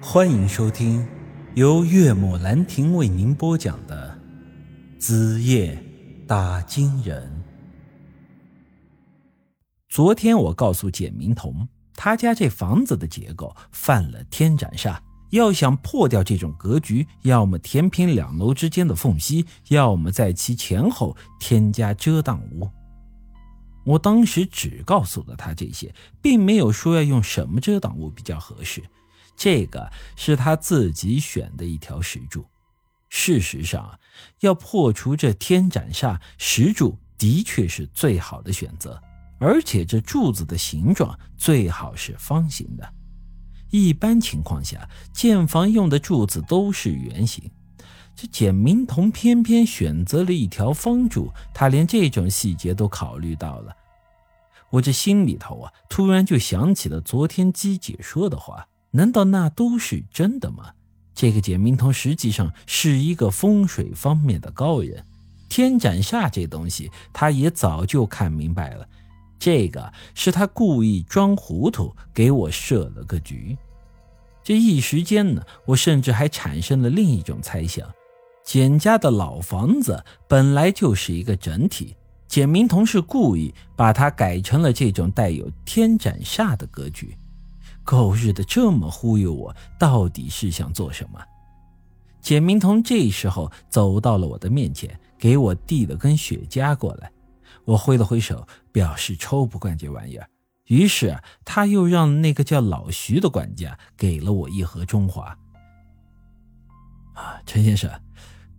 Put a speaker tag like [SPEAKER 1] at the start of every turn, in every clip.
[SPEAKER 1] 欢迎收听由岳母兰亭为您播讲的《子夜打金人》。昨天我告诉简明彤，他家这房子的结构犯了天斩煞，要想破掉这种格局，要么填平两楼之间的缝隙，要么在其前后添加遮挡物。我当时只告诉了他这些，并没有说要用什么遮挡物比较合适。这个是他自己选的一条石柱。事实上，要破除这天斩煞，石柱的确是最好的选择。而且这柱子的形状最好是方形的。一般情况下，建房用的柱子都是圆形。这简明彤偏偏选择了一条方柱，他连这种细节都考虑到了。我这心里头啊，突然就想起了昨天姬姐说的话。难道那都是真的吗？这个简明彤实际上是一个风水方面的高人，天斩煞这东西他也早就看明白了。这个是他故意装糊涂给我设了个局。这一时间呢，我甚至还产生了另一种猜想：简家的老房子本来就是一个整体，简明彤是故意把它改成了这种带有天斩煞的格局。狗日的，这么忽悠我，到底是想做什么？简明彤这时候走到了我的面前，给我递了根雪茄过来。我挥了挥手，表示抽不惯这玩意儿。于是他又让那个叫老徐的管家给了我一盒中华。啊，陈先生，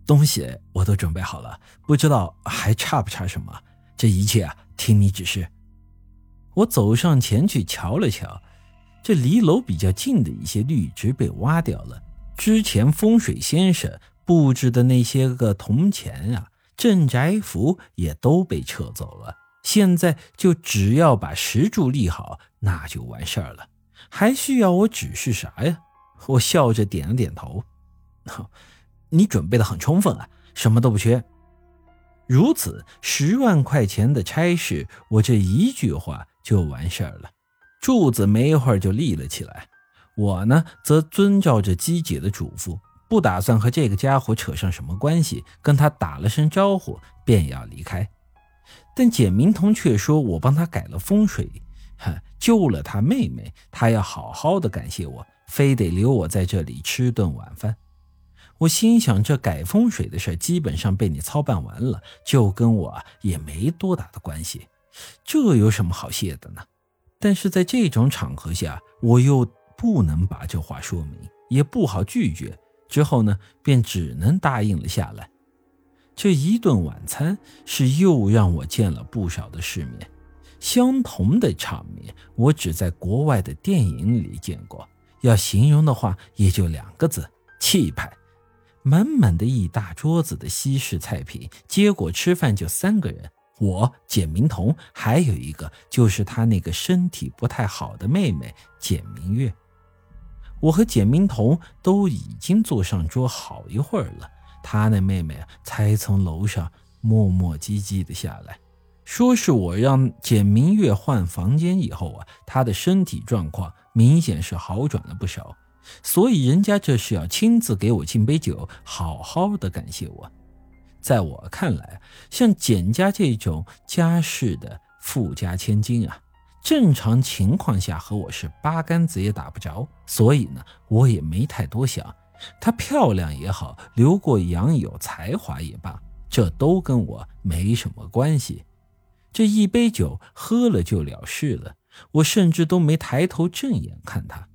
[SPEAKER 1] 东西我都准备好了，不知道还差不差什么？这一切啊，听你指示。我走上前去瞧了瞧。这离楼比较近的一些绿植被挖掉了，之前风水先生布置的那些个铜钱啊、镇宅符也都被撤走了。现在就只要把石柱立好，那就完事儿了。还需要我指示啥呀？我笑着点了点头。你准备的很充分啊，什么都不缺。如此十万块钱的差事，我这一句话就完事儿了。柱子没一会儿就立了起来，我呢则遵照着姬姐的嘱咐，不打算和这个家伙扯上什么关系，跟他打了声招呼便要离开。但简明彤却说我帮他改了风水，哼，救了他妹妹，他要好好的感谢我，非得留我在这里吃顿晚饭。我心想，这改风水的事基本上被你操办完了，就跟我也没多大的关系，这有什么好谢的呢？但是在这种场合下，我又不能把这话说明，也不好拒绝。之后呢，便只能答应了下来。这一顿晚餐是又让我见了不少的世面，相同的场面我只在国外的电影里见过。要形容的话，也就两个字：气派。满满的一大桌子的西式菜品，结果吃饭就三个人。我简明彤，还有一个就是他那个身体不太好的妹妹简明月。我和简明彤都已经坐上桌好一会儿了，他那妹妹才从楼上磨磨唧唧的下来，说是我让简明月换房间以后啊，她的身体状况明显是好转了不少，所以人家这是要亲自给我敬杯酒，好好的感谢我。在我看来，像简家这种家世的富家千金啊，正常情况下和我是八竿子也打不着。所以呢，我也没太多想。她漂亮也好，留过洋有才华也罢，这都跟我没什么关系。这一杯酒喝了就了事了，我甚至都没抬头正眼看她。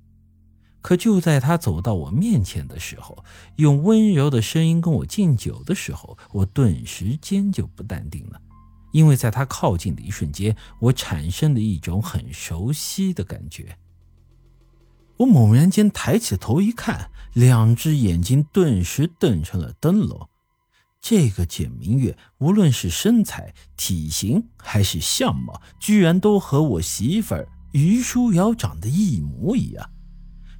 [SPEAKER 1] 可就在他走到我面前的时候，用温柔的声音跟我敬酒的时候，我顿时间就不淡定了，因为在他靠近的一瞬间，我产生了一种很熟悉的感觉。我猛然间抬起头一看，两只眼睛顿时瞪成了灯笼。这个简明月，无论是身材、体型还是相貌，居然都和我媳妇儿于书瑶长得一模一样。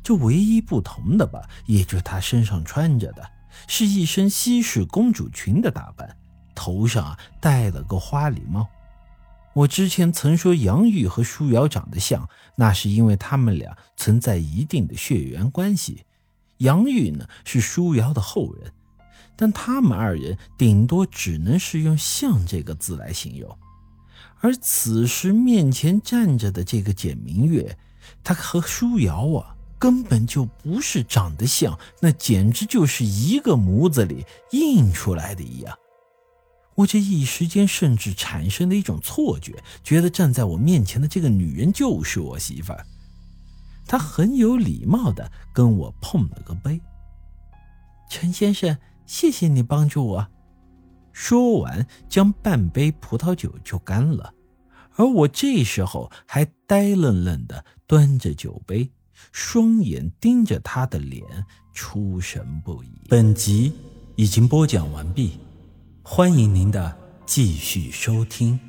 [SPEAKER 1] 这唯一不同的吧，也就她身上穿着的是一身西式公主裙的打扮，头上戴了个花礼帽。我之前曾说杨玉和舒瑶长得像，那是因为他们俩存在一定的血缘关系。杨玉呢是舒瑶的后人，但他们二人顶多只能是用“像”这个字来形容。而此时面前站着的这个简明月，他和舒瑶啊根本就不是长得像，那简直就是一个模子里印出来的一样。我这一时间甚至产生了一种错觉，觉得站在我面前的这个女人就是我媳妇儿。她很有礼貌的跟我碰了个杯。陈先生，谢谢你帮助我。说完，将半杯葡萄酒就干了，而我这时候还呆愣愣的端着酒杯，双眼盯着他的脸，出神不已。本集已经播讲完毕。欢迎您的继续收听。